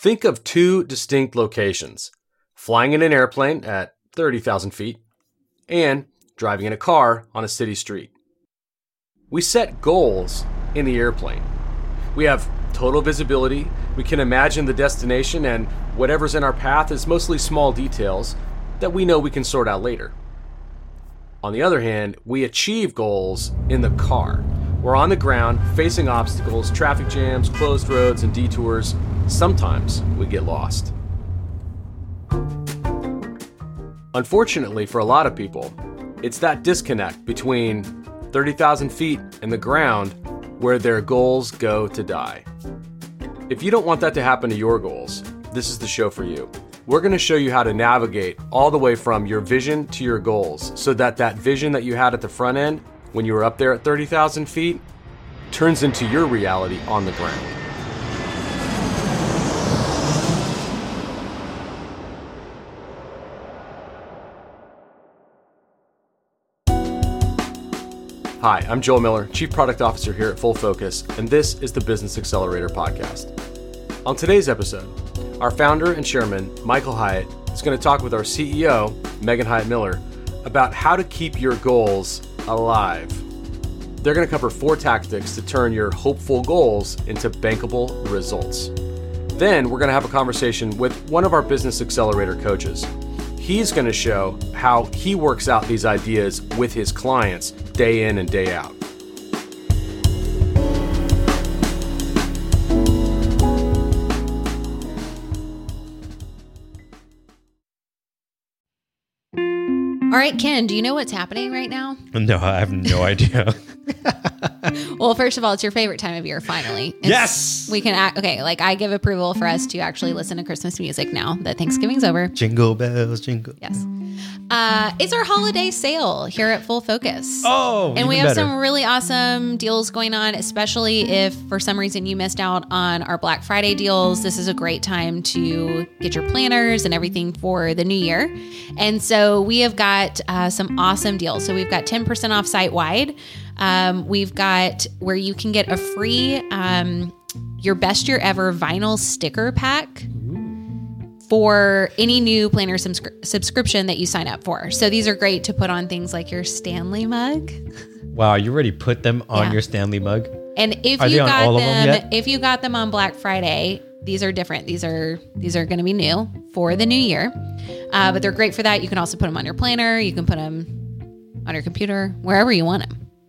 Think of two distinct locations flying in an airplane at 30,000 feet and driving in a car on a city street. We set goals in the airplane. We have total visibility, we can imagine the destination, and whatever's in our path is mostly small details that we know we can sort out later. On the other hand, we achieve goals in the car. We're on the ground, facing obstacles, traffic jams, closed roads, and detours. Sometimes we get lost. Unfortunately, for a lot of people, it's that disconnect between 30,000 feet and the ground where their goals go to die. If you don't want that to happen to your goals, this is the show for you. We're going to show you how to navigate all the way from your vision to your goals so that that vision that you had at the front end when you were up there at 30,000 feet turns into your reality on the ground. Hi, I'm Joel Miller, Chief Product Officer here at Full Focus, and this is the Business Accelerator Podcast. On today's episode, our founder and chairman, Michael Hyatt, is going to talk with our CEO, Megan Hyatt Miller, about how to keep your goals alive. They're going to cover four tactics to turn your hopeful goals into bankable results. Then we're going to have a conversation with one of our Business Accelerator coaches. He's going to show how he works out these ideas with his clients day in and day out. Right, Ken, do you know what's happening right now? No, I have no idea. well, first of all, it's your favorite time of year, finally. It's, yes! We can act, okay, like I give approval for us to actually listen to Christmas music now that Thanksgiving's over. Jingle bells, jingle. Yes. Uh, it's our holiday sale here at Full Focus. Oh, and we have better. some really awesome deals going on, especially if for some reason you missed out on our Black Friday deals. This is a great time to get your planners and everything for the new year. And so we have got uh, some awesome deals. So we've got 10% off site wide. Um, we've got where you can get a free um, your best year ever vinyl sticker pack for any new planner subscri- subscription that you sign up for. So these are great to put on things like your Stanley mug. Wow, you already put them on Yeah. your Stanley mug? And if Are you got them, them if you got them on Black Friday, these are different. These are these are going to be new for the new year, uh, but they're great for that. You can also put them on your planner. You can put them on your computer, wherever you want them.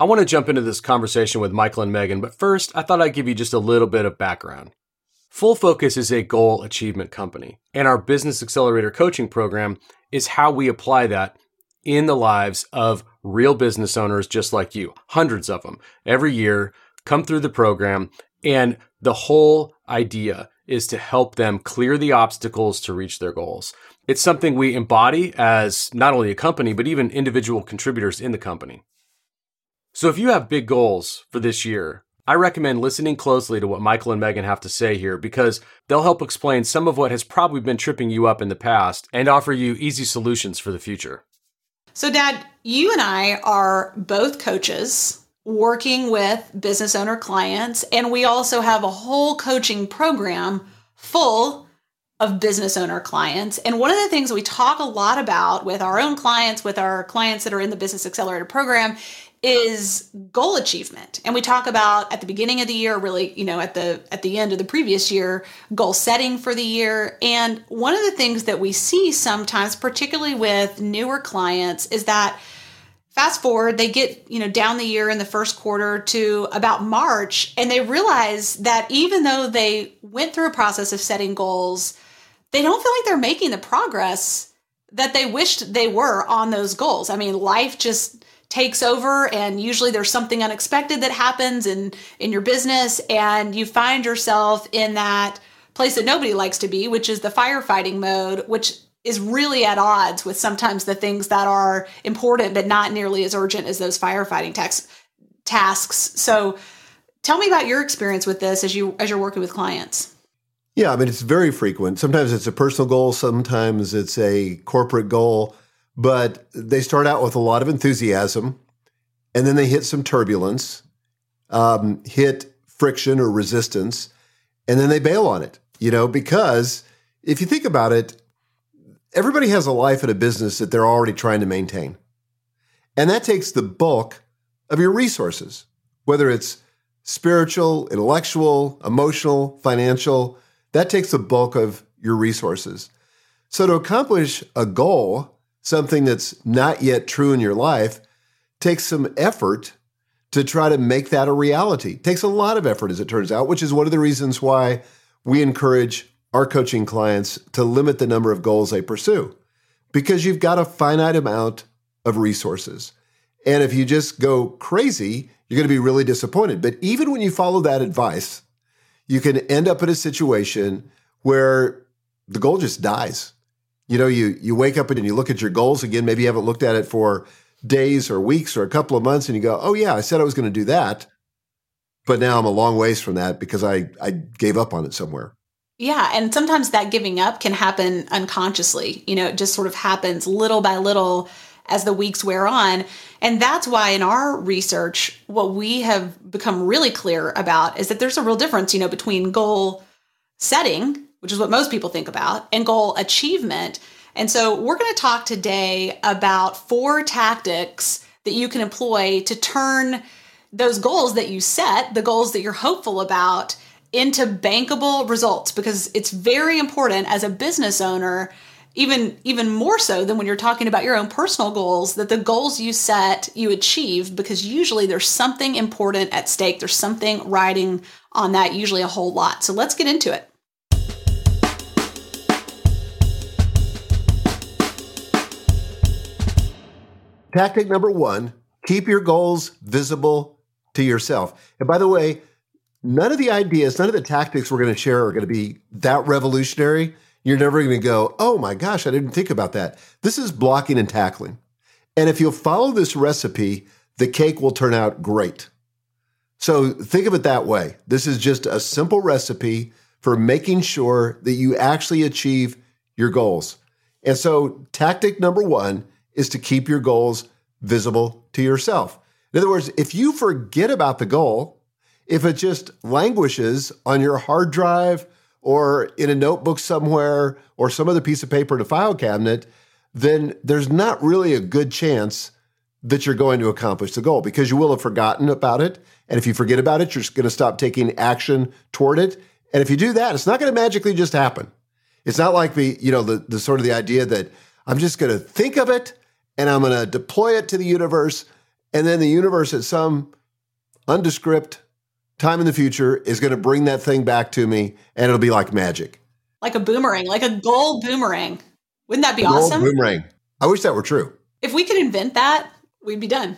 I want to jump into this conversation with Michael and Megan, but first, I thought I'd give you just a little bit of background. Full Focus is a goal achievement company, and our Business Accelerator coaching program is how we apply that in the lives of real business owners just like you. Hundreds of them every year come through the program, and the whole idea is to help them clear the obstacles to reach their goals. It's something we embody as not only a company, but even individual contributors in the company. So if you have big goals for this year, I recommend listening closely to what Michael and Megan have to say here because they'll help explain some of what has probably been tripping you up in the past and offer you easy solutions for the future. So, Dad, you and I are both coaches working with business owner clients, and we also have a whole coaching program full of business owner clients. And one of the things we talk a lot about with our own clients, with our clients that are in the Business Accelerator program, is goal achievement and we talk about at the beginning of the year really you know at the at the end of the previous year goal setting for the year and one of the things that we see sometimes particularly with newer clients is that fast forward, they get, you know, down the year in the first quarter to about March, and they realize that even though they went through a process of setting goals, they don't feel like they're making the progress that they wished they were on those goals. I mean, life just takes over and usually there's something unexpected that happens in in your business and you find yourself in that place that nobody likes to be, which is the firefighting mode, which is really at odds with sometimes the things that are important but not nearly as urgent as those firefighting tax, tasks. So tell me about your experience with this as you as you're working with clients. Yeah, I mean, it's very frequent. Sometimes it's a personal goal, sometimes it's a corporate goal, but they start out with a lot of enthusiasm and then they hit some turbulence, um, hit friction or resistance, and then they bail on it, you know, because if you think about it, everybody has a life and a business that they're already trying to maintain. And that takes the bulk of your resources, whether it's spiritual, intellectual, emotional, financial that takes the bulk of your resources. So, to accomplish a goal, something that's not yet true in your life, takes some effort to try to make that a reality. It takes a lot of effort, as it turns out, which is one of the reasons why we encourage our coaching clients to limit the number of goals they pursue because you've got a finite amount of resources. And if you just go crazy, you're going to be really disappointed. But even when you follow that advice, you can end up in a situation where the goal just dies. You know, you you wake up and you look at your goals again. Maybe you haven't looked at it for days or weeks or a couple of months, and you go, "Oh yeah, I said I was going to do that, but now I'm a long ways from that because I I gave up on it somewhere." Yeah, and sometimes that giving up can happen unconsciously. You know, it just sort of happens little by little as the weeks wear on. And that's why in our research, what we have become really clear about is that there's a real difference, you know, between goal setting, which is what most people think about, and goal achievement. And so we're going to talk today about four tactics that you can employ to turn those goals that you set, the goals that you're hopeful about, into bankable results because it's very important as a business owner even even more so than when you're talking about your own personal goals that the goals you set you achieve because usually there's something important at stake. There's something riding on that usually a whole lot. So let's get into it tactic number 1 keep your goals visible to yourself and by the way none of the ideas none of the tactics we're going to share are going to be that revolutionary you're never going to go, oh my gosh, I didn't think about that. This is blocking and tackling. And if you'll follow this recipe, the cake will turn out great. So think of it that way. This is just a simple recipe for making sure that you actually achieve your goals. And so, tactic number one is to keep your goals visible to yourself. In other words, if you forget about the goal, if it just languishes on your hard drive or in a notebook somewhere or some other piece of paper in a file cabinet, then there's not really a good chance that you're going to accomplish the goal because you will have forgotten about it. And if you forget about it, you're going to stop taking action toward it. And if you do that, it's not going to magically just happen. It's not like the, you know, the, the sort of the idea that I'm just going to think of it and I'm going to deploy it to the universe. And then the universe at some undescript time in the future is going to bring that thing back to me and it'll be like magic. Like a boomerang, like a gold boomerang. Wouldn't that be a awesome? boomerang. I wish that were true. If we could invent that, we'd be done.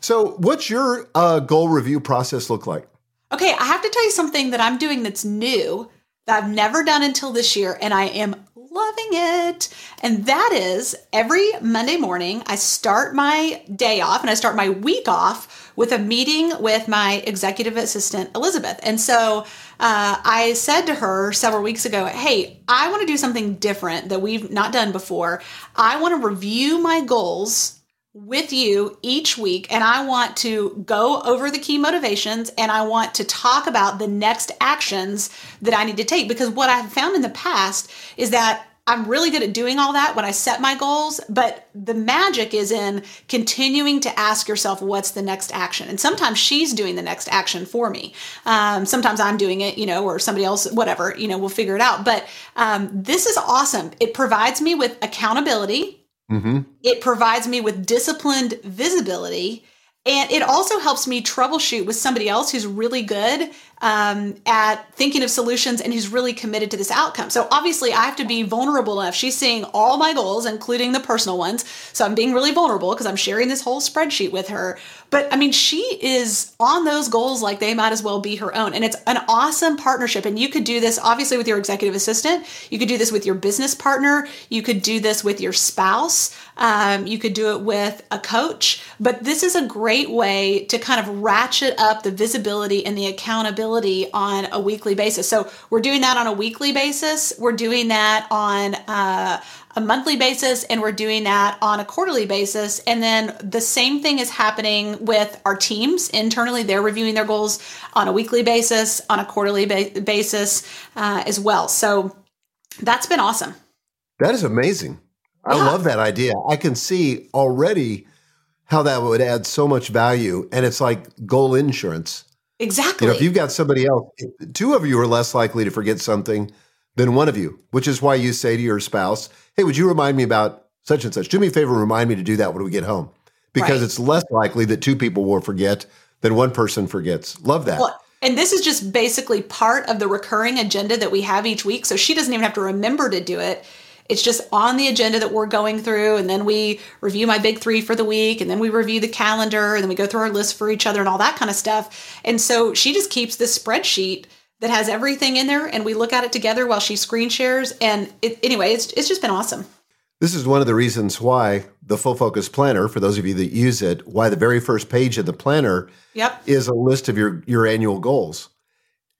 So, what's your uh, goal review process look like? Okay, I have to tell you something that I'm doing that's new that I've never done until this year, and I am loving it. And that is every Monday morning, I start my day off and I start my week off with a meeting with my executive assistant, Elizabeth. And so uh, I said to her several weeks ago, Hey, I want to do something different that we've not done before. I want to review my goals with you each week and I want to go over the key motivations and I want to talk about the next actions that I need to take because what I've found in the past is that I'm really good at doing all that when I set my goals, but the magic is in continuing to ask yourself, what's the next action? And sometimes she's doing the next action for me. Um, sometimes I'm doing it, you know, or somebody else, whatever, you know, we'll figure it out. But um, this is awesome. It provides me with accountability hmm It provides me with disciplined visibility. And it also helps me troubleshoot with somebody else who's really good um, at thinking of solutions and who's really committed to this outcome. So obviously, I have to be vulnerable enough. She's seeing all my goals, including the personal ones. So I'm being really vulnerable because I'm sharing this whole spreadsheet with her. But I mean, she is on those goals like they might as well be her own. And it's an awesome partnership. And you could do this obviously with your executive assistant. You could do this with your business partner. You could do this with your spouse. Um, you could do it with a coach. But this is a great way to kind of ratchet up the visibility and the accountability on a weekly basis. So we're doing that on a weekly basis. We're doing that on uh, a monthly basis, and we're doing that on a quarterly basis. And then the same thing is happening with our teams internally. They're reviewing their goals on a weekly basis, on a quarterly ba- basis uh, as well. So that's been awesome. That is amazing. I Yeah. love that idea. I can see already how that would add so much value. And it's like goal insurance. Exactly. You know, if you've got somebody else, two of you are less likely to forget something than one of you, which is why you say to your spouse, Hey, would you remind me about such and such? Do me a favor, remind me to do that when we get home. Because Right. it's less likely that two people will forget than one person forgets. Love that. Well, and this is just basically part of the recurring agenda that we have each week. So she doesn't even have to remember to do it. It's just on the agenda that we're going through. And then we review my big three for the week. And then we review the calendar. And then we go through our list for each other and all that kind of stuff. And so she just keeps this spreadsheet that has everything in there. And we look at it together while she screen shares. And it, anyway, it's, it's just been awesome. This is one of the reasons why the Full Focus Planner, for those of you that use it, why the very first page of the planner Yep. is a list of your your annual goals.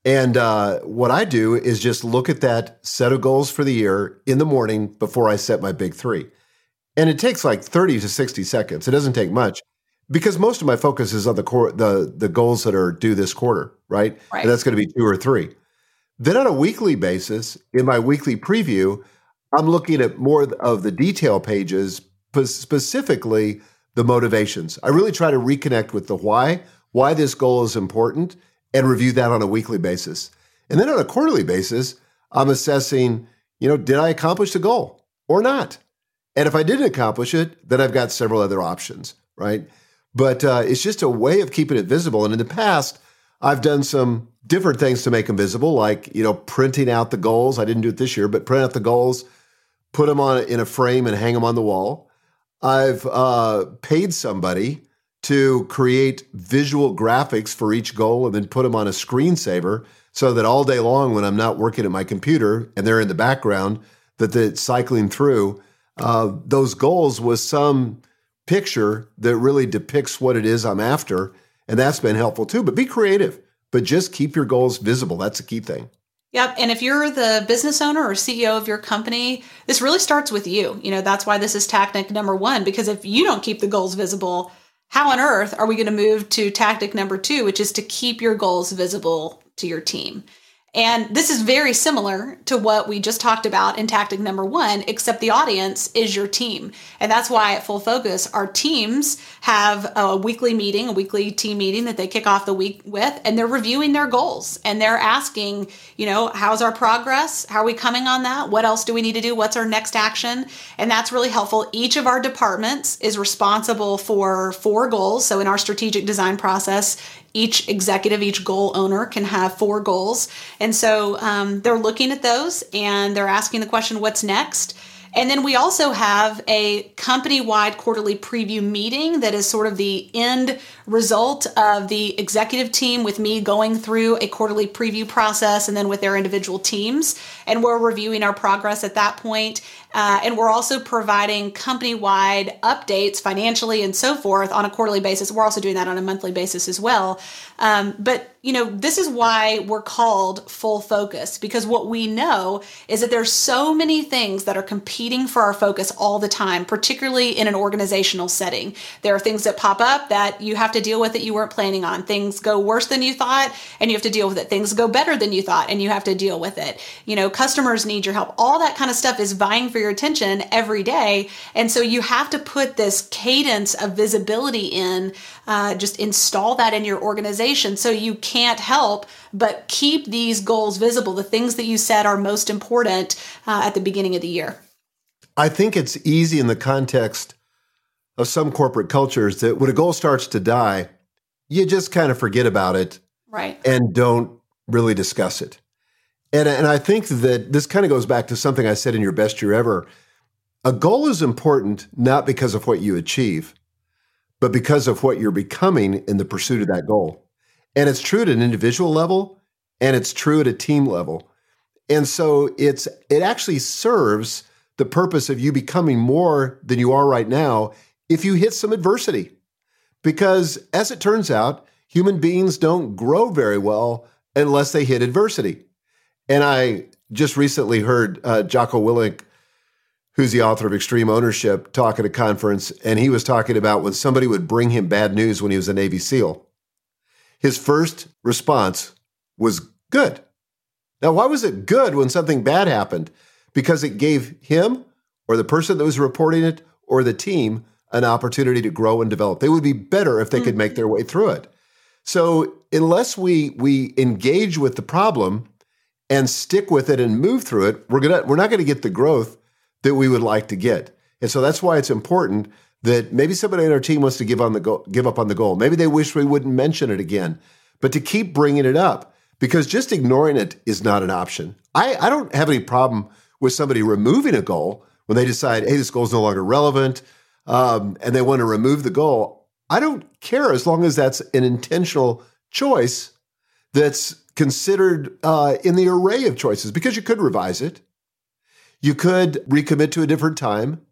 And uh, what I do is just look at that set of goals for the year in the morning before I set my big three. And it takes like 30 to 60 seconds. It doesn't take much because most of my focus is on the core, the, the goals that are due this quarter, right? Right. And that's going to be two or three. Then on a weekly basis, in my weekly preview, I'm looking at more of the detail pages, specifically the motivations. I really try to reconnect with the why, why this goal is important, and review that on a weekly basis. And then on a quarterly basis, I'm assessing, you know, did I accomplish the goal or not? And if I didn't accomplish it, then I've got several other options, right? But uh, it's just a way of keeping it visible. And in the past, I've done some different things to make them visible, like you know, printing out the goals. I didn't do it this year, but print out the goals, put them on in a frame, and hang them on the wall. I've uh, paid somebody to create visual graphics for each goal and then put them on a screensaver so that all day long when I'm not working at my computer and they're in the background, that it's cycling through uh, those goals with some picture that really depicts what it is I'm after. And that's been helpful too. But be creative, but just keep your goals visible. That's the key thing. Yep. And if you're the business owner or CEO of your company, this really starts with you. You know, that's why this is tactic number one, because if you don't keep the goals visible, how on earth are we going to move to tactic number two, which is to keep your goals visible to your team? And this is very similar to what we just talked about in tactic number one, except the audience is your team. And that's why at Full Focus, our teams have a weekly meeting, a weekly team meeting that they kick off the week with, and they're reviewing their goals and they're asking, you know, how's our progress? How are we coming on that? What else do we need to do? What's our next action? And that's really helpful. Each of our departments is responsible for four goals. So in our strategic design process, each executive, each goal owner can have four goals. And so um, they're looking at those and they're asking the question, what's next? And then we also have a company wide quarterly preview meeting that is sort of the end result of the executive team with me going through a quarterly preview process and then with their individual teams. And we're reviewing our progress at that point. Uh, and we're also providing company wide updates financially and so forth on a quarterly basis. We're also doing that on a monthly basis as well. Um, but you know, this is why we're called full focus because what we know is that there's so many things that are competing for our focus all the time, particularly in an organizational setting. There are things that pop up that you have to deal with that you weren't planning on. Things go worse than you thought and you have to deal with it. Things go better than you thought and you have to deal with it. You know, customers need your help. All that kind of stuff is vying for your attention every day. And so you have to put this cadence of visibility in, uh, just install that in your organization so you can't help but keep these goals visible, the things that you said are most important uh, at the beginning of the year. I think it's easy in the context of some corporate cultures that when a goal starts to die, you just kind of forget about it Right. and don't really discuss it. And, and I think that this kind of goes back to something I said in your best year ever. A goal is important not because of what you achieve, but because of what you're becoming in the pursuit of that goal. And it's true at an individual level and it's true at a team level. And so it's it actually serves the purpose of you becoming more than you are right now if you hit some adversity. Because as it turns out, human beings don't grow very well unless they hit adversity. And I just recently heard uh, Jocko Willink, who's the author of Extreme Ownership, talk at a conference, and he was talking about when somebody would bring him bad news when he was a Navy SEAL. His first response was good. Now, why was it good when something bad happened? Because it gave him or the person that was reporting it or the team an opportunity to grow and develop. They would be better if they could make their mm-hmm. way through it. So, unless we we engage with the problem and stick with it and move through it, we're gonna we're not going to get the growth that we would like to get. And so that's why it's important that maybe somebody on our team wants to give on the go- give up on the goal. Maybe they wish we wouldn't mention it again, but to keep bringing it up because just ignoring it is not an option. I, I don't have any problem with somebody removing a goal when they decide, hey, this goal is no longer relevant, um, and they want to remove the goal. I don't care as long as that's an intentional choice that's considered uh, in the array of choices because you could revise it. You could recommit to a different time,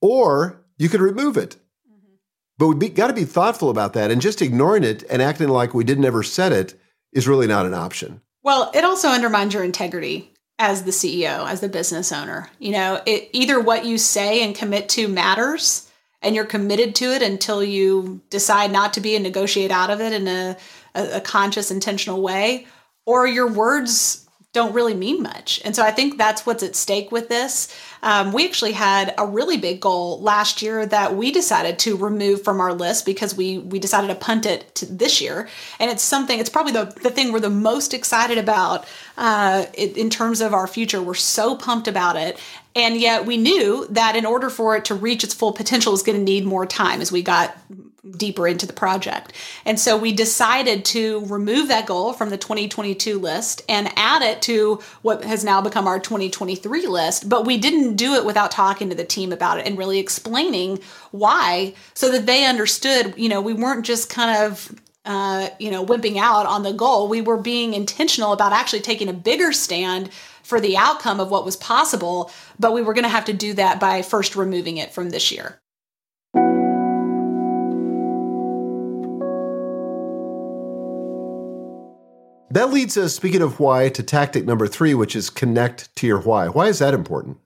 or you could remove it. Mm-hmm. But we've got to be thoughtful about that. And just ignoring it and acting like we didn't ever set it is really not an option. Well, it also undermines your integrity as the CEO, as the business owner. You know, it either what you say and commit to matters and you're committed to it until you decide not to be and negotiate out of it in a, a, a conscious, intentional way, or your words don't really mean much. And so I think that's what's at stake with this. Um, we actually had a really big goal last year that we decided to remove from our list because we we decided to punt it to this year. And it's something. It's probably the the thing we're the most excited about uh, in, terms of our future. We're so pumped about it. And yet we knew that in order for it to reach its full potential is going to need more time as we got deeper into the project. And so we decided to remove that goal from the 2022 list and add it to what has now become our 2023 list. But we didn't do it without talking to the team about it and really explaining why so that they understood, you know, we weren't just kind of uh, you know, wimping out on the goal. We were being intentional about actually taking a bigger stand for the outcome of what was possible, but we were going to have to do that by first removing it from this year. That leads us, speaking of why, to tactic number three, which is connect to your why. Why is that important?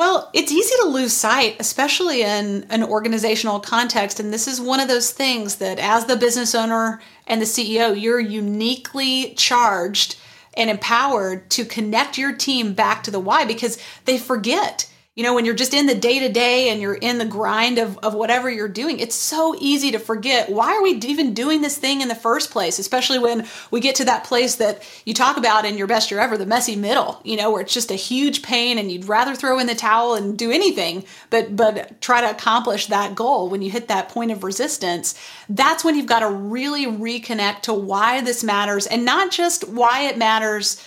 Well, it's easy to lose sight, especially in an organizational context. And this is one of those things that, as the business owner and the CEO, you're uniquely charged and empowered to connect your team back to the why because they forget. You know, when you're just in the day to day and you're in the grind of, of whatever you're doing, it's so easy to forget why are we even doing this thing in the first place, especially when we get to that place that you talk about in your best year ever, the messy middle, you know, where it's just a huge pain and you'd rather throw in the towel and do anything but but try to accomplish that goal when you hit that point of resistance. That's when you've got to really reconnect to why this matters and not just why it matters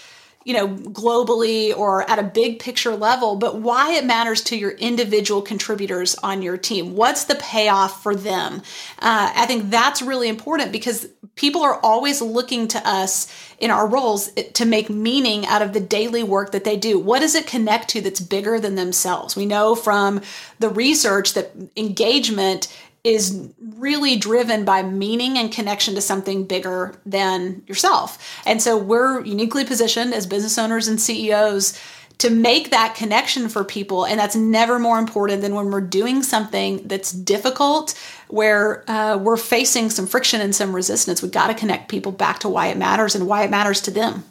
you know, globally or at a big picture level, but why it matters to your individual contributors on your team. What's the payoff for them? Uh, I think that's really important because people are always looking to us in our roles to make meaning out of the daily work that they do. What does it connect to that's bigger than themselves? We know from the research that engagement is really driven by meaning and connection to something bigger than yourself. And so we're uniquely positioned as business owners and CEOs to make that connection for people. And that's never more important than when we're doing something that's difficult, where uh, we're facing some friction and some resistance. We've got to connect people back to why it matters and why it matters to them.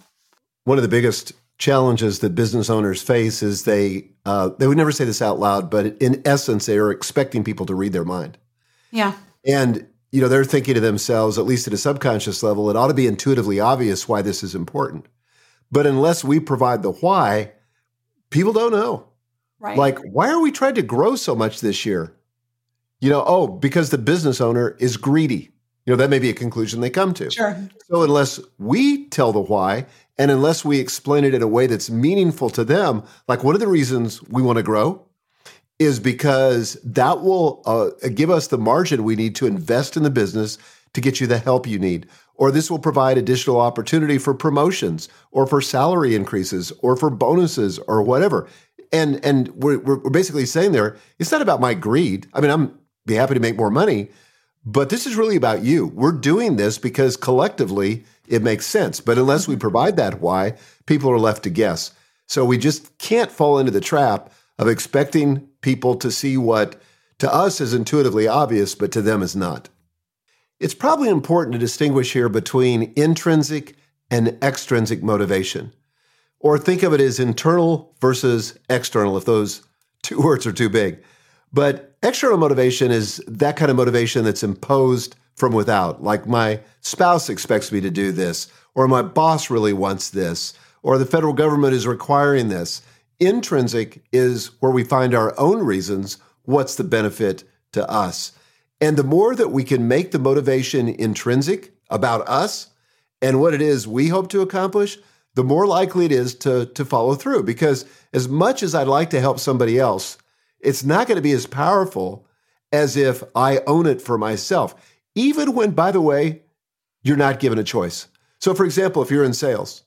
One of the biggest challenges that business owners face is they uh, they would never say this out loud, but in essence, they are expecting people to read their mind. Yeah. And you know, they're thinking to themselves, at least at a subconscious level, it ought to be intuitively obvious why this is important. But unless we provide the why, people don't know. Right. Like, why are we trying to grow so much this year? You know, oh, because the business owner is greedy. You know, that may be a conclusion they come to. sure. So, unless we tell the why and unless we explain it in a way that's meaningful to them, like one of the reasons we want to grow is because that will uh, give us the margin we need to invest in the business to get you the help you need. Or this will provide additional opportunity for promotions or for salary increases or for bonuses or whatever. And and we're, we're basically saying there, it's not about my greed. I mean, I'm be happy to make more money, but this is really about you. We're doing this because collectively it makes sense. But unless we provide that why, people are left to guess. So we just can't fall into the trap of expecting people to see what to us is intuitively obvious, but to them is not. It's probably important to distinguish here between intrinsic and extrinsic motivation, or think of it as internal versus external if those two words are too big. But external motivation is that kind of motivation that's imposed from without, like my spouse expects me to do this, or my boss really wants this, or the federal government is requiring this. Intrinsic is where we find our own reasons. What's the benefit to us? And the more that we can make the motivation intrinsic about us and what it is we hope to accomplish, the more likely it is to, to follow through. Because as much as I'd like to help somebody else, it's not going to be as powerful as if I own it for myself, even when, by the way, you're not given a choice. So, for example, if you're in sales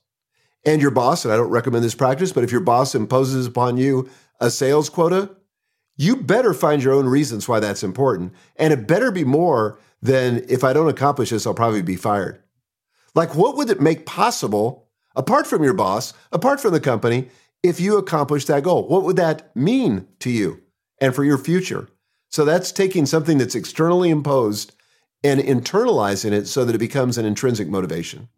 and your boss, and I don't recommend this practice, but if your boss imposes upon you a sales quota, you better find your own reasons why that's important. And it better be more than if I don't accomplish this, I'll probably be fired. Like, what would it make possible, apart from your boss, apart from the company, if you accomplish that goal? What would that mean to you and for your future? So that's taking something that's externally imposed and internalizing it so that it becomes an intrinsic motivation.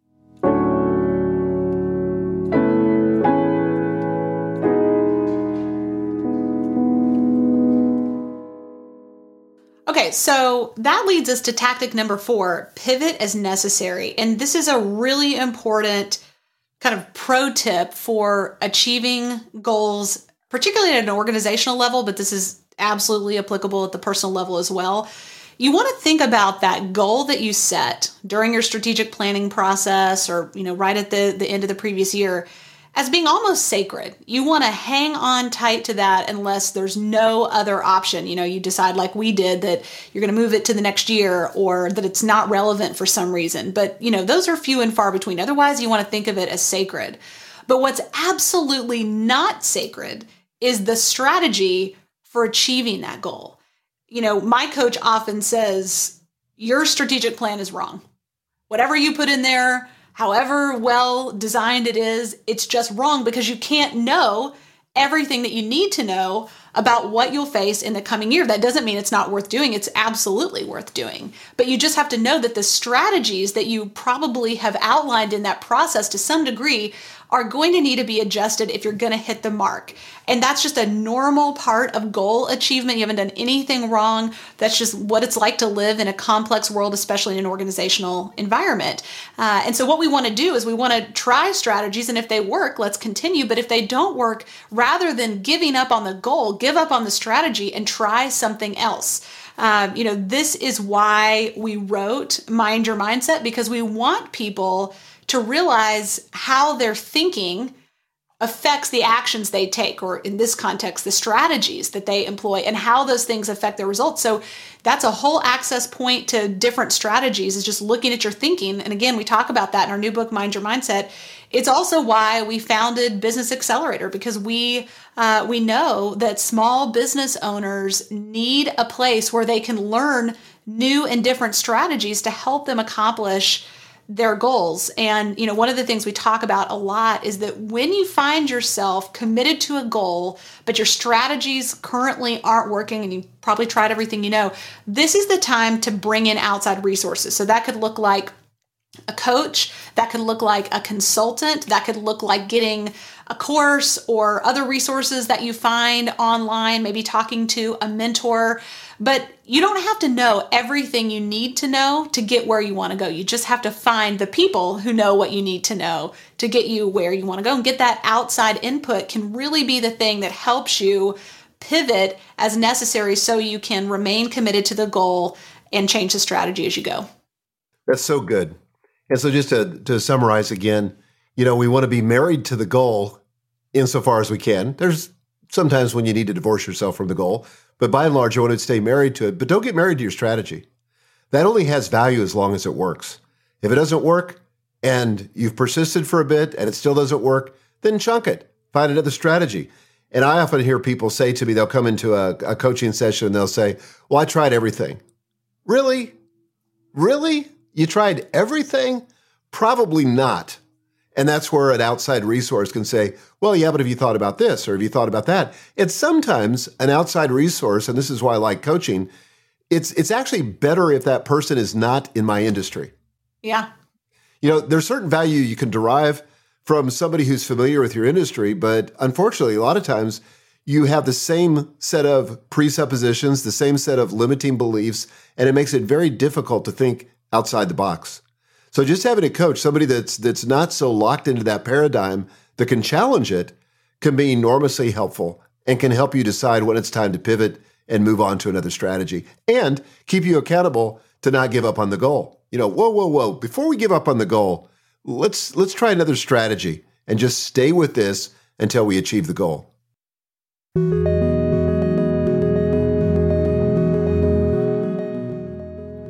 So that leads us to tactic number four pivot as necessary. And this is a really important kind of pro tip for achieving goals, particularly at an organizational level, but this is absolutely applicable at the personal level as well. You want to think about that goal that you set during your strategic planning process or, you know, right at the, the end of the previous year as being almost sacred. You want to hang on tight to that unless there's no other option. You know, you decide like we did that you're going to move it to the next year or that it's not relevant for some reason. But, you know, those are few and far between. Otherwise, you want to think of it as sacred. But what's absolutely not sacred is the strategy for achieving that goal. You know, my coach often says, your strategic plan is wrong. Whatever you put in there, however well designed it is, it's just wrong because you can't know everything that you need to know about what you'll face in the coming year. That doesn't mean it's not worth doing, it's absolutely worth doing. But you just have to know that the strategies that you probably have outlined in that process to some degree are going to need to be adjusted if you're going to hit the mark. And that's just a normal part of goal achievement. You haven't done anything wrong. That's just what it's like to live in a complex world, especially in an organizational environment. Uh, and so, what we want to do is we want to try strategies, and if they work, let's continue. But if they don't work, rather than giving up on the goal, give up on the strategy and try something else. Um, you know, this is why we wrote Mind Your Mindset because we want people to realize how their thinking affects the actions they take, or in this context, the strategies that they employ, and how those things affect their results. So that's a whole access point to different strategies, is just looking at your thinking. And again, we talk about that in our new book, Mind Your Mindset. It's also why we founded Business Accelerator because we uh, we know that small business owners need a place where they can learn new and different strategies to help them accomplish their goals. And, you know, one of the things we talk about a lot is that when you find yourself committed to a goal, but your strategies currently aren't working and you probably tried everything you know, this is the time to bring in outside resources. So that could look like a coach, that could look like a consultant, that could look like getting a course or other resources that you find online, maybe talking to a mentor. But you don't have to know everything you need to know to get where you want to go. You just have to find the people who know what you need to know to get you where you want to go. And get that outside input can really be the thing that helps you pivot as necessary so you can remain committed to the goal and change the strategy as you go. That's so good. And so, just to, to summarize again, you know, we want to be married to the goal insofar as we can. There's sometimes when you need to divorce yourself from the goal, but by and large, you want to stay married to it. But don't get married to your strategy. That only has value as long as it works. If it doesn't work and you've persisted for a bit and it still doesn't work, then chunk it. Find another strategy. And I often hear people say to me, they'll come into a, a coaching session and they'll say, Well, I tried everything. Really? Really? You tried everything? Probably not. And that's where an outside resource can say, well, yeah, but have you thought about this or have you thought about that? It's sometimes an outside resource, and this is why I like coaching. It's it's actually better if that person is not in my industry. Yeah. You know, there's certain value you can derive from somebody who's familiar with your industry, but unfortunately, a lot of times you have the same set of presuppositions, the same set of limiting beliefs, and it makes it very difficult to think outside the box. So just having a coach, somebody that's that's not so locked into that paradigm that can challenge it, can be enormously helpful and can help you decide when it's time to pivot and move on to another strategy and keep you accountable to not give up on the goal. You know, whoa, whoa, whoa, before we give up on the goal, let's let's try another strategy and just stay with this until we achieve the goal.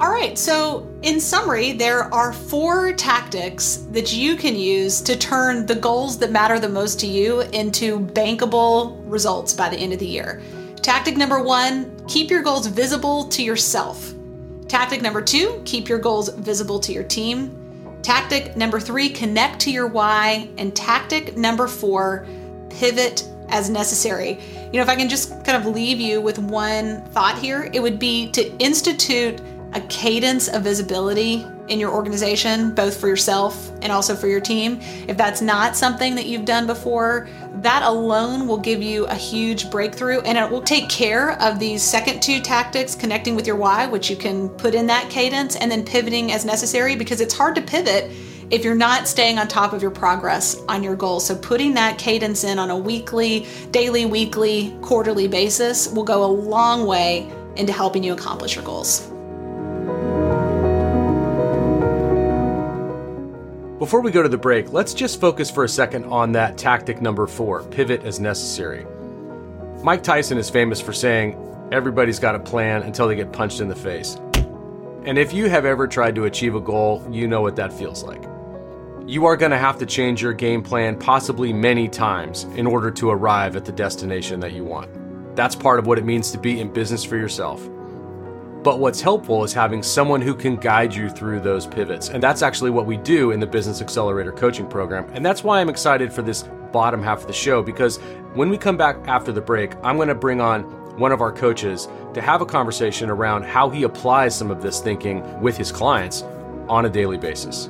All right, so in summary, there are four tactics that you can use to turn the goals that matter the most to you into bankable results by the end of the year. Tactic number one keep your goals visible to yourself. Tactic number two keep your goals visible to your team. Tactic number three connect to your why. And tactic number four pivot as necessary. You know, if I can just kind of leave you with one thought here, it would be to institute a cadence of visibility in your organization, both for yourself and also for your team. If that's not something that you've done before, that alone will give you a huge breakthrough and it will take care of these second two tactics connecting with your why, which you can put in that cadence, and then pivoting as necessary because it's hard to pivot if you're not staying on top of your progress on your goals. So, putting that cadence in on a weekly, daily, weekly, quarterly basis will go a long way into helping you accomplish your goals. Before we go to the break, let's just focus for a second on that tactic number four pivot as necessary. Mike Tyson is famous for saying, Everybody's got a plan until they get punched in the face. And if you have ever tried to achieve a goal, you know what that feels like. You are going to have to change your game plan possibly many times in order to arrive at the destination that you want. That's part of what it means to be in business for yourself. But what's helpful is having someone who can guide you through those pivots. And that's actually what we do in the Business Accelerator coaching program. And that's why I'm excited for this bottom half of the show because when we come back after the break, I'm going to bring on one of our coaches to have a conversation around how he applies some of this thinking with his clients on a daily basis.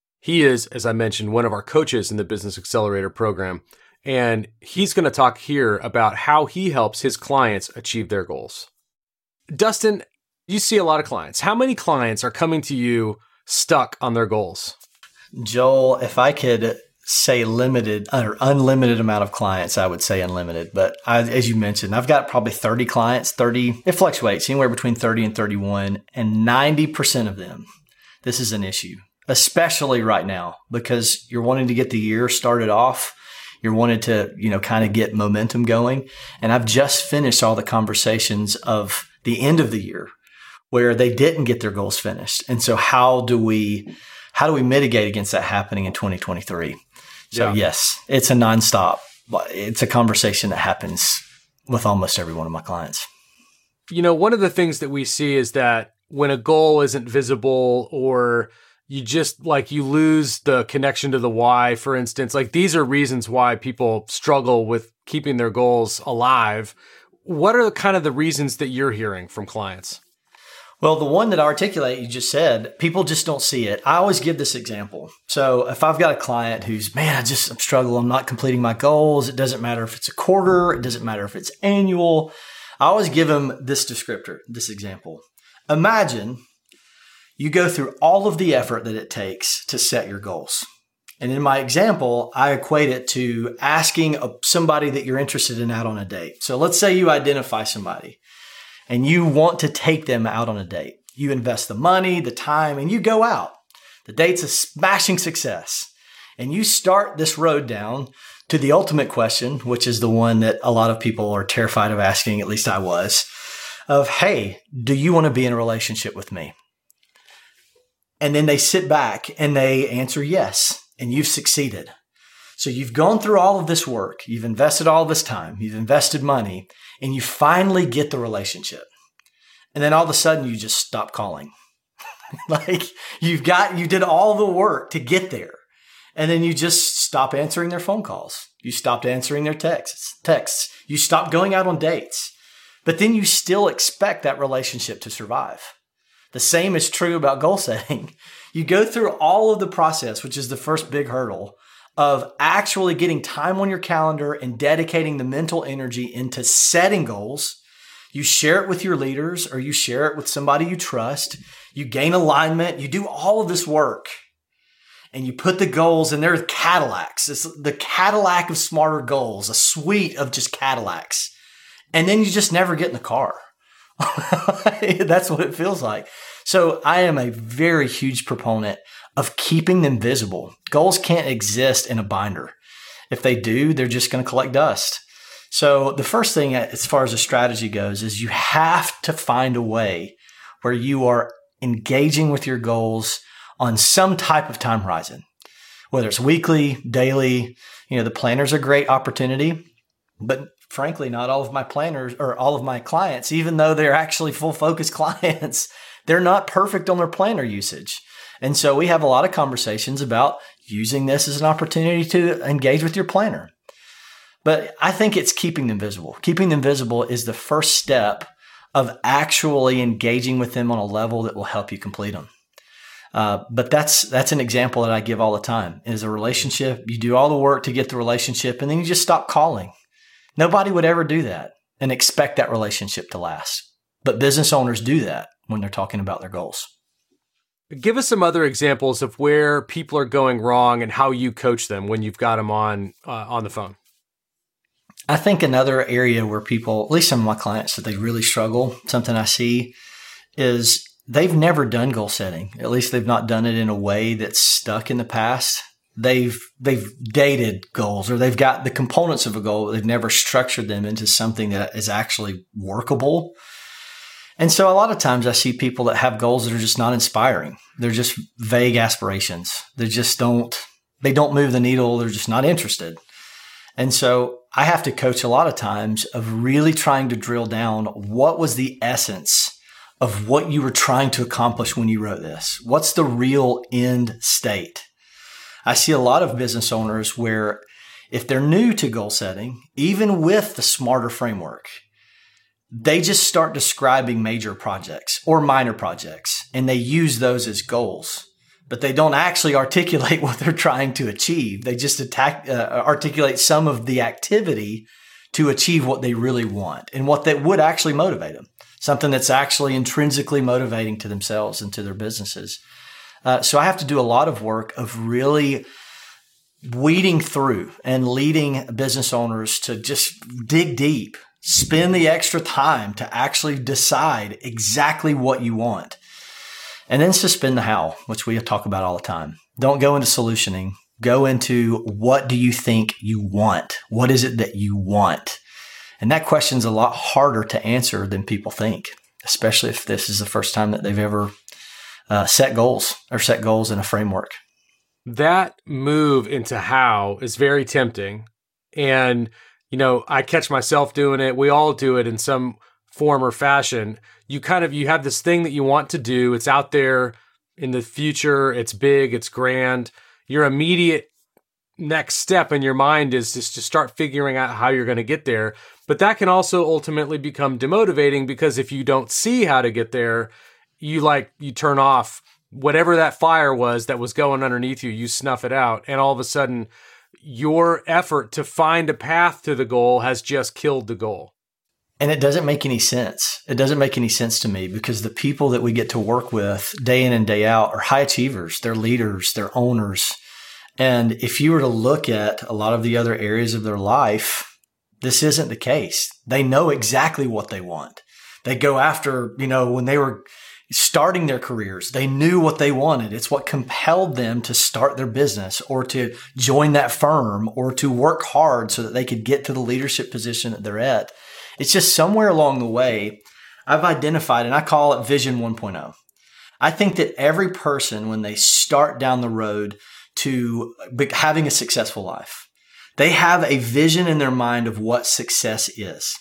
He is, as I mentioned, one of our coaches in the Business Accelerator program, and he's going to talk here about how he helps his clients achieve their goals. Dustin, you see a lot of clients. How many clients are coming to you stuck on their goals? Joel, if I could say limited or unlimited amount of clients, I would say unlimited. But I, as you mentioned, I've got probably 30 clients, 30, it fluctuates anywhere between 30 and 31. And 90% of them, this is an issue, especially right now, because you're wanting to get the year started off. You're wanting to, you know, kind of get momentum going. And I've just finished all the conversations of the end of the year where they didn't get their goals finished. And so how do we, how do we mitigate against that happening in 2023? So Yeah. yes, it's a nonstop. It's a conversation that happens with almost every one of my clients. You know, one of the things that we see is that when a goal isn't visible or you just like you lose the connection to the why, for instance, like these are reasons why people struggle with keeping their goals alive. What are the kind of the reasons that you're hearing from clients? Well, the one that I articulate, you just said, people just don't see it. I always give this example. So if I've got a client who's, man, I just I'm I'm not completing my goals. It doesn't matter if it's a quarter, it doesn't matter if it's annual. I always give them this descriptor, this example. Imagine you go through all of the effort that it takes to set your goals. And in my example, I equate it to asking somebody that you're interested in out on a date. So let's say you identify somebody and you want to take them out on a date. You invest the money, the time, and you go out. The date's a smashing success. And you start this road down to the ultimate question, which is the one that a lot of people are terrified of asking, at least I was, of, hey, do you want to be in a relationship with me? And then they sit back and they answer yes, and you've succeeded. So you've gone through all of this work, you've invested all this time, you've invested money, and you finally get the relationship. And then all of a sudden you just stop calling. like you've got, you did all the work to get there. And then you just stop answering their phone calls. You stopped answering their texts, texts. You stop going out on dates. But then you still expect that relationship to survive. The same is true about goal setting. You go through all of the process, which is the first big hurdle of actually getting time on your calendar and dedicating the mental energy into setting goals. You share it with your leaders or you share it with somebody you trust. You gain alignment. You do all of this work and you put the goals and they're Cadillacs. It's the Cadillac of smarter goals, a suite of just Cadillacs. And then you just never get in the car. That's what it feels like. So I am a very huge proponent of keeping them visible. Goals can't exist in a binder. If they do, they're just going to collect dust. So the first thing as far as a strategy goes is you have to find a way where you are engaging with your goals on some type of time horizon, whether it's weekly, daily, you know, the planner's a great opportunity, but frankly, not all of my planners or all of my clients, even though they're actually full focus clients, they're not perfect on their planner usage. And so we have a lot of conversations about using this as an opportunity to engage with your planner. But I think it's keeping them visible. Keeping them visible is the first step of actually engaging with them on a level that will help you complete them. Uh, but that's that's an example that I give all the time. Is a relationship. You do all the work to get the relationship, and then you just stop calling. Nobody would ever do that and expect that relationship to last. But business owners do that when they're talking about their goals. Give us some other examples of where people are going wrong and how you coach them when you've got them on uh, on the phone. I think another area where people, at least some of my clients, that they really struggle, something I see is they've never done goal setting. At least they've not done it in a way that's stuck in the past. They've they've dated goals or they've got the components of a goal, but they've never structured them into something that is actually workable. And so a lot of times I see people that have goals that are just not inspiring. They're just vague aspirations. They just don't they don't move the needle. They're just not interested. And so I have to coach a lot of times of really trying to drill down what was the essence of what you were trying to accomplish when you wrote this. What's the real end state? I see a lot of business owners where if they're new to goal setting, even with the smarter framework, they just start describing major projects or minor projects and they use those as goals but they don't actually articulate what they're trying to achieve. They just attack, uh, articulate some of the activity to achieve what they really want and what that would actually motivate them something that's actually intrinsically motivating to themselves and to their businesses uh, so i have to do a lot of work of really weeding through and leading business owners to just dig deep spend the extra time to actually decide exactly what you want. And then suspend the how, which we talk about all the time. Don't go into solutioning. Go into what do you think you want? What is it that you want? And that question's a lot harder to answer than people think, especially if this is the first time that they've ever uh, set goals or set goals in a framework. That move into how is very tempting. And you know, I catch myself doing it. We all do it in some form or fashion. You kind of you have this thing that you want to do. It's out there in the future. It's big. It's grand. Your immediate next step in your mind is just to start figuring out how you're going to get there. But that can also ultimately become demotivating because if you don't see how to get there, you like you turn off whatever that fire was that was going underneath you. You snuff it out, and all of a sudden your effort to find a path to the goal has just killed the goal. And it doesn't make any sense. It doesn't make any sense to me because the people that we get to work with day in and day out are high achievers. They're leaders, they're owners. And if you were to look at a lot of the other areas of their life, this isn't the case. They know exactly what they want. They go after, you know, when they were starting their careers. They knew what they wanted. It's what compelled them to start their business or to join that firm or to work hard so that they could get to the leadership position that they're at. It's just somewhere along the way, I've identified, and I call it Vision 1.0. I think that every person, when they start down the road to having a successful life, they have a vision in their mind of what success is.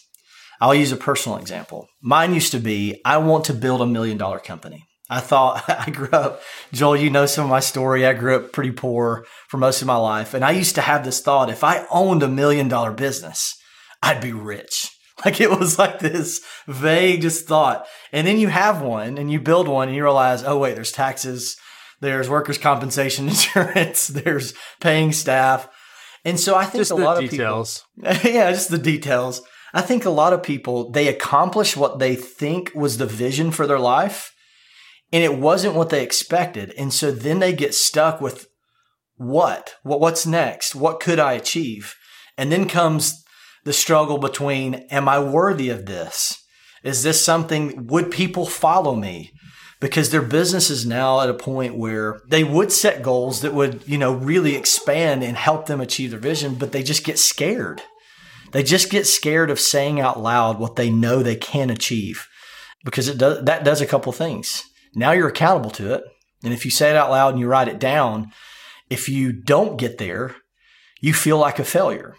I'll use a personal example. Mine used to be I want to build a million dollar company. I thought I grew up, Joel, you know some of my story. I grew up pretty poor for most of my life. And I used to have this thought if I owned a million dollar business, I'd be rich. Like it was like this vague just thought. And then you have one and you build one and you realize, oh, wait, there's taxes, there's workers' compensation insurance, there's paying staff. And so I think just a lot details. of people, yeah, just the details. I think a lot of people, they accomplish what they think was the vision for their life and it wasn't what they expected. And so then they get stuck with what? What what's next? What could I achieve? And then comes the struggle between am I worthy of this? Is this something would people follow me? Because their business is now at a point where they would set goals that would, you know, really expand and help them achieve their vision, but they just get scared. They just get scared of saying out loud what they know they can achieve because it does, that does a couple things. Now you're accountable to it. And if you say it out loud and you write it down, if you don't get there, you feel like a failure.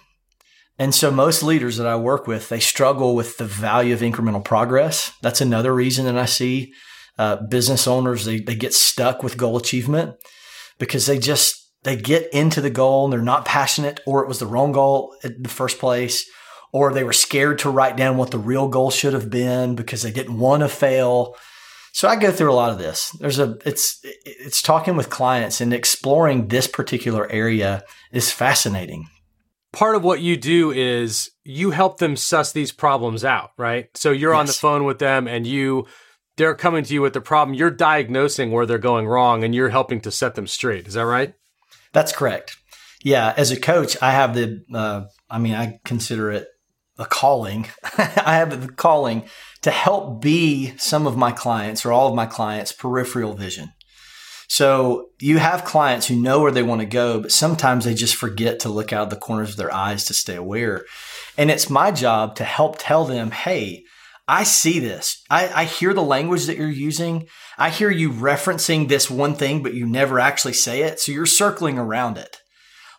And so most leaders that I work with, they struggle with the value of incremental progress. That's another reason that I see uh, business owners, they, they get stuck with goal achievement because they just they get into the goal and they're not passionate, or it was the wrong goal in the first place, or they were scared to write down what the real goal should have been because they didn't want to fail. So I go through a lot of this. There's a it's it's talking with clients and exploring this particular area is fascinating. Part of what you do is you help them suss these problems out, right? So you're yes. on the phone with them and you they're coming to you with the problem. You're diagnosing where they're going wrong and you're helping to set them straight. Is that right? That's correct. Yeah, as a coach, I have the. Uh, I mean, I consider it a calling. I have the calling to help be some of my clients or all of my clients' peripheral vision. So you have clients who know where they want to go, but sometimes they just forget to look out the corners of their eyes to stay aware. And it's my job to help tell them, hey, I see this. I, I hear the language that you're using. I hear you referencing this one thing, but you never actually say it. So you're circling around it.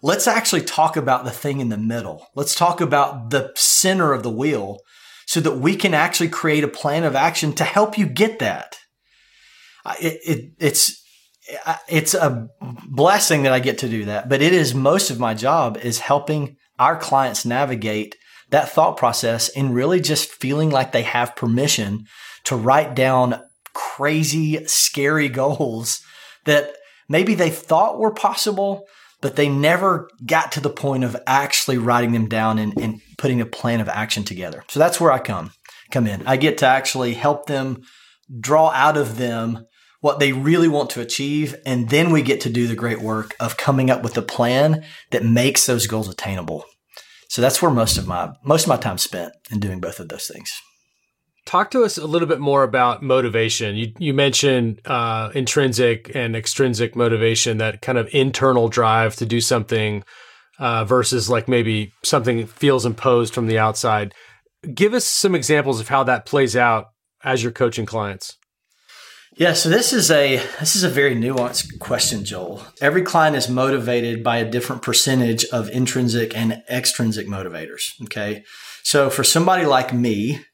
Let's actually talk about the thing in the middle. Let's talk about the center of the wheel so that we can actually create a plan of action to help you get that. It, it, it's, it's a blessing that I get to do that, but it is most of my job is helping our clients navigate that thought process and really just feeling like they have permission to write down crazy, scary goals that maybe they thought were possible, but they never got to the point of actually writing them down and, and putting a plan of action together. So that's where I come come in. I get to actually help them draw out of them what they really want to achieve. And then we get to do the great work of coming up with a plan that makes those goals attainable. So that's where most of my most of my time spent in doing both of those things. Talk to us a little bit more about motivation. You you mentioned uh, intrinsic and extrinsic motivation, that kind of internal drive to do something uh, versus like maybe something feels imposed from the outside. Give us some examples of how that plays out as you're coaching clients. Yeah, so this is a this is a very nuanced question, Joel. Every client is motivated by a different percentage of intrinsic and extrinsic motivators. Okay, so for somebody like me,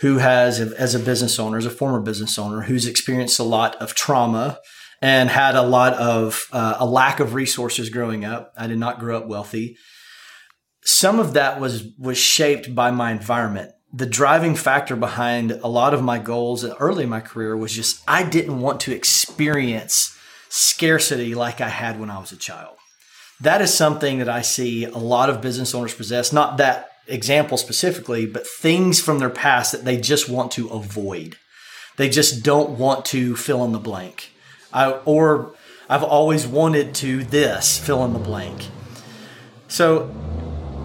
who has as a business owner, as a former business owner, who's experienced a lot of trauma and had a lot of uh, a lack of resources growing up. I did not grow up wealthy. Some of that was was shaped by my environment the driving factor behind a lot of my goals early in my career was just I didn't want to experience scarcity like I had when I was a child. That is something that I see a lot of business owners possess, not that example specifically, but things from their past that they just want to avoid. They just don't want to fill in the blank. I, or I've always wanted to this, fill in the blank. So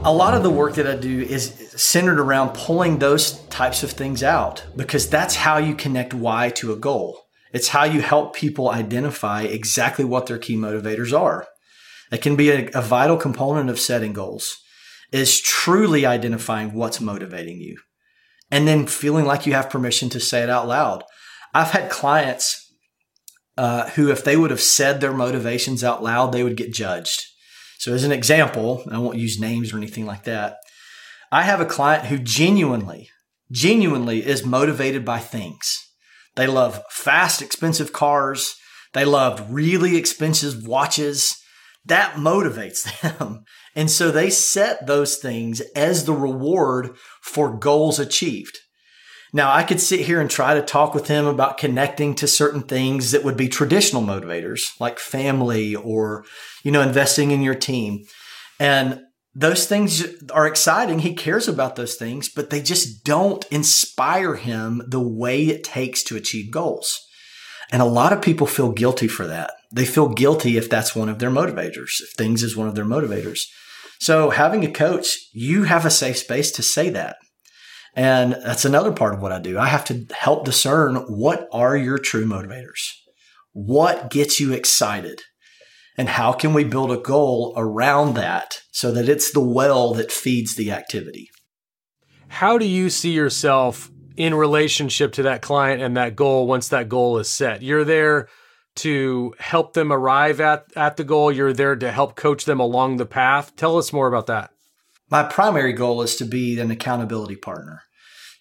a lot of the work that I do is centered around pulling those types of things out because that's how you connect why to a goal. It's how you help people identify exactly what their key motivators are. It can be a, a vital component of setting goals is truly identifying what's motivating you and then feeling like you have permission to say it out loud. I've had clients uh, who, if they would have said their motivations out loud, they would get judged. So, as an example, I won't use names or anything like that. I have a client who genuinely, genuinely is motivated by things. They love fast, expensive cars. They love really expensive watches. That motivates them. And so they set those things as the reward for goals achieved. Now, I could sit here and try to talk with him about connecting to certain things that would be traditional motivators, like family or, you know, investing in your team. And those things are exciting. He cares about those things, but they just don't inspire him the way it takes to achieve goals. And a lot of people feel guilty for that. They feel guilty if that's one of their motivators, if things is one of their motivators. So having a coach, you have a safe space to say that. And that's another part of what I do. I have to help discern what are your true motivators? What gets you excited? And how can we build a goal around that so that it's the well that feeds the activity? How do you see yourself in relationship to that client and that goal once that goal is set? You're there to help them arrive at, at the goal, you're there to help coach them along the path. Tell us more about that. My primary goal is to be an accountability partner.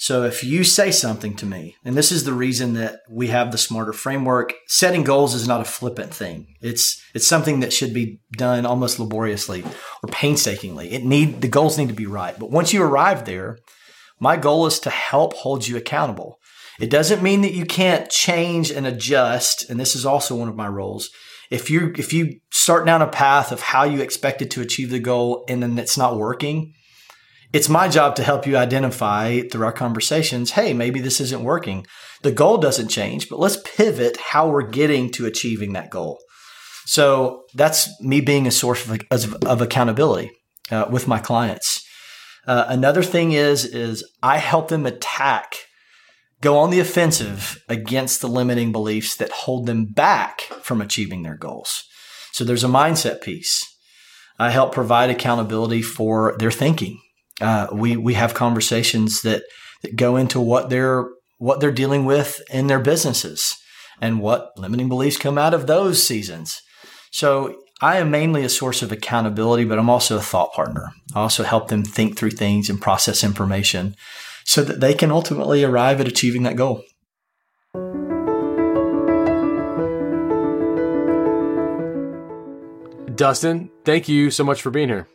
So if you say something to me, and this is the reason that we have the smarter framework, setting goals is not a flippant thing. It's it's something that should be done almost laboriously or painstakingly. It need the goals need to be right. But once you arrive there, my goal is to help hold you accountable. It doesn't mean that you can't change and adjust, and this is also one of my roles. If you if you start down a path of how you expected to achieve the goal and then it's not working, it's my job to help you identify through our conversations hey, maybe this isn't working. The goal doesn't change, but let's pivot how we're getting to achieving that goal. So that's me being a source of, of, of accountability uh, with my clients. Uh, another thing is is I help them attack, go on the offensive against the limiting beliefs that hold them back from achieving their goals. So there's a mindset piece. I help provide accountability for their thinking uh, we we have conversations that that go into what they're what they're dealing with in their businesses and what limiting beliefs come out of those seasons. So I am mainly a source of accountability, but I'm also a thought partner. I also help them think through things and process information so that they can ultimately arrive at achieving that goal. Dustin, thank you so much for being here.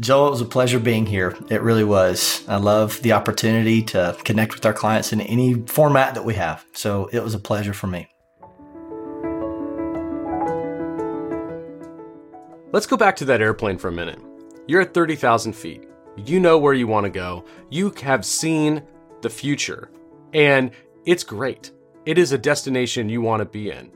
Joel, it was a pleasure being here. It really was. I love the opportunity to connect with our clients in any format that we have. So it was a pleasure for me. Let's go back to that airplane for a minute. You're at 30,000 feet. You know where you want to go. You have seen the future, and it's great. It is a destination you want to be in.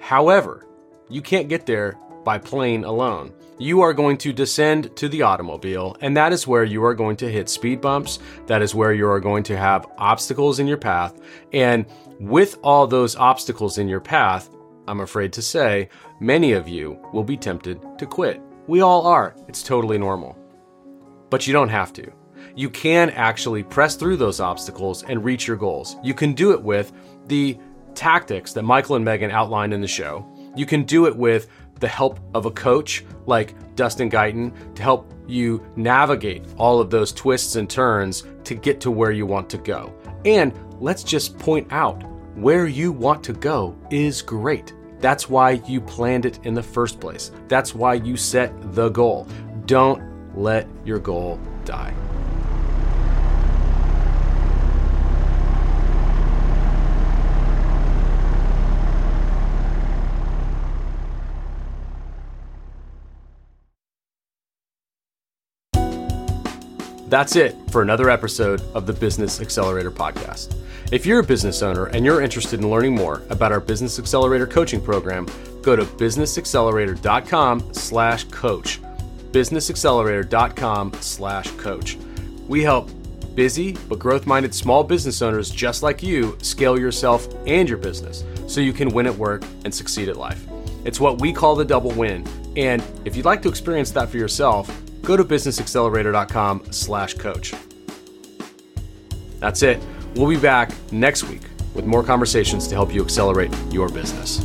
However, you can't get there by plane alone. You are going to descend to the automobile, and that is where you are going to hit speed bumps. That is where you are going to have obstacles in your path. And with all those obstacles in your path, I'm afraid to say, many of you will be tempted to quit. We all are. It's totally normal. But you don't have to. You can actually press through those obstacles and reach your goals. You can do it with the tactics that Michael and Megan outlined in the show. You can do it with the help of a coach like Dustin Guyton to help you navigate all of those twists and turns to get to where you want to go. And let's just point out where you want to go is great. That's why you planned it in the first place. That's why you set the goal. Don't let your goal die. That's it for another episode of the Business Accelerator podcast. If you're a business owner and you're interested in learning more about our Business Accelerator coaching program, go to businessaccelerator.com slash coach. businessaccelerator.com slash coach. We help busy but growth-minded small business owners just like you scale yourself and your business so you can win at work and succeed at life. It's what we call the double win. And if you'd like to experience that for yourself, go to businessaccelerator.com slash coach. That's it. We'll be back next week with more conversations to help you accelerate your business.